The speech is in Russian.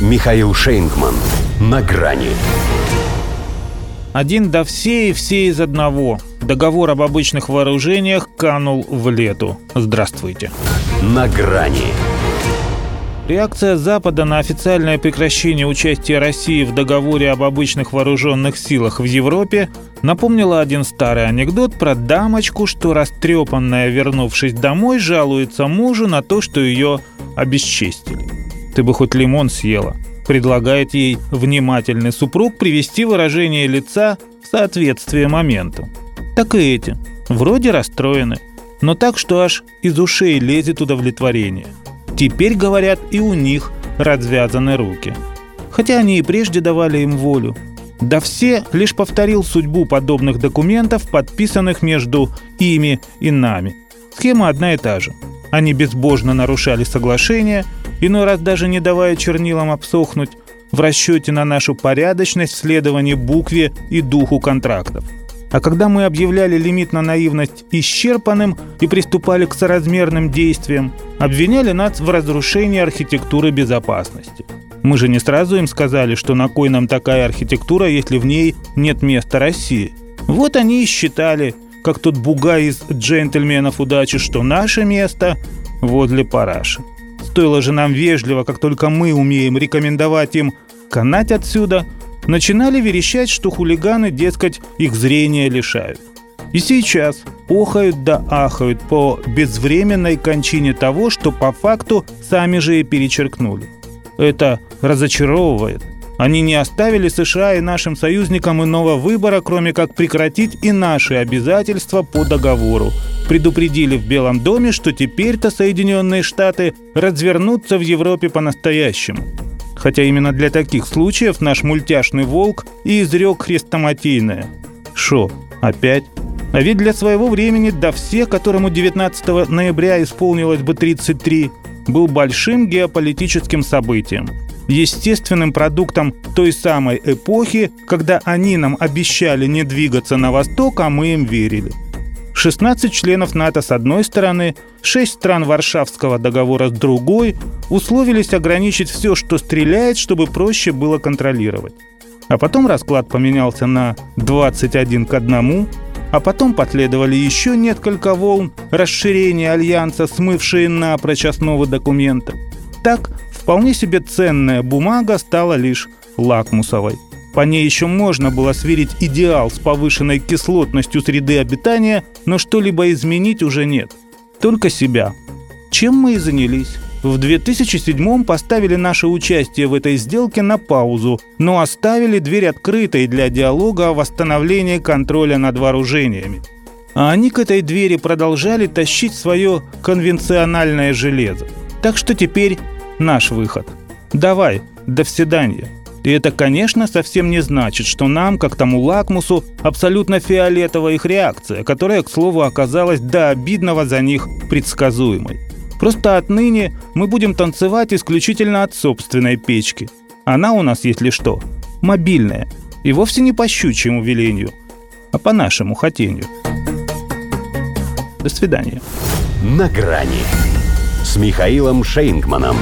Михаил Шейнгман. На грани. Один до все и все из одного. Договор об обычных вооружениях канул в лету. Здравствуйте. На грани. Реакция Запада на официальное прекращение участия России в договоре об обычных вооруженных силах в Европе напомнила один старый анекдот про дамочку, что растрепанная, вернувшись домой, жалуется мужу на то, что ее обесчестили. Ты бы хоть лимон съела. Предлагает ей внимательный супруг привести выражение лица в соответствие моменту. Так и эти. Вроде расстроены, но так, что аж из ушей лезет удовлетворение – Теперь, говорят, и у них развязаны руки. Хотя они и прежде давали им волю. Да все лишь повторил судьбу подобных документов, подписанных между ими и нами. Схема одна и та же. Они безбожно нарушали соглашение, иной раз даже не давая чернилам обсохнуть, в расчете на нашу порядочность в следовании букве и духу контрактов – а когда мы объявляли лимит на наивность исчерпанным и приступали к соразмерным действиям, обвиняли нас в разрушении архитектуры безопасности. Мы же не сразу им сказали, что на кой нам такая архитектура, если в ней нет места России. Вот они и считали, как тот бугай из джентльменов удачи, что наше место возле параши. Стоило же нам вежливо, как только мы умеем рекомендовать им канать отсюда – начинали верещать, что хулиганы, дескать, их зрения лишают. И сейчас охают да ахают по безвременной кончине того, что по факту сами же и перечеркнули. Это разочаровывает. Они не оставили США и нашим союзникам иного выбора, кроме как прекратить и наши обязательства по договору. Предупредили в Белом доме, что теперь-то Соединенные Штаты развернутся в Европе по-настоящему хотя именно для таких случаев наш мультяшный волк и изрек хрестоматийное. Шо, опять? А ведь для своего времени до всех, которому 19 ноября исполнилось бы 33, был большим геополитическим событием. Естественным продуктом той самой эпохи, когда они нам обещали не двигаться на восток, а мы им верили – 16 членов НАТО с одной стороны, 6 стран Варшавского договора с другой условились ограничить все, что стреляет, чтобы проще было контролировать. А потом расклад поменялся на 21 к 1, а потом последовали еще несколько волн расширения альянса, смывшие напрочь основы документа. Так, вполне себе ценная бумага стала лишь лакмусовой. По ней еще можно было сверить идеал с повышенной кислотностью среды обитания, но что-либо изменить уже нет. Только себя. Чем мы и занялись. В 2007 поставили наше участие в этой сделке на паузу, но оставили дверь открытой для диалога о восстановлении контроля над вооружениями. А они к этой двери продолжали тащить свое конвенциональное железо. Так что теперь наш выход. Давай, до свидания. И это, конечно, совсем не значит, что нам, как тому лакмусу, абсолютно фиолетовая их реакция, которая, к слову, оказалась до обидного за них предсказуемой. Просто отныне мы будем танцевать исключительно от собственной печки. Она у нас, если что, мобильная. И вовсе не по щучьему велению, а по нашему хотению. До свидания. На грани с Михаилом Шейнгманом.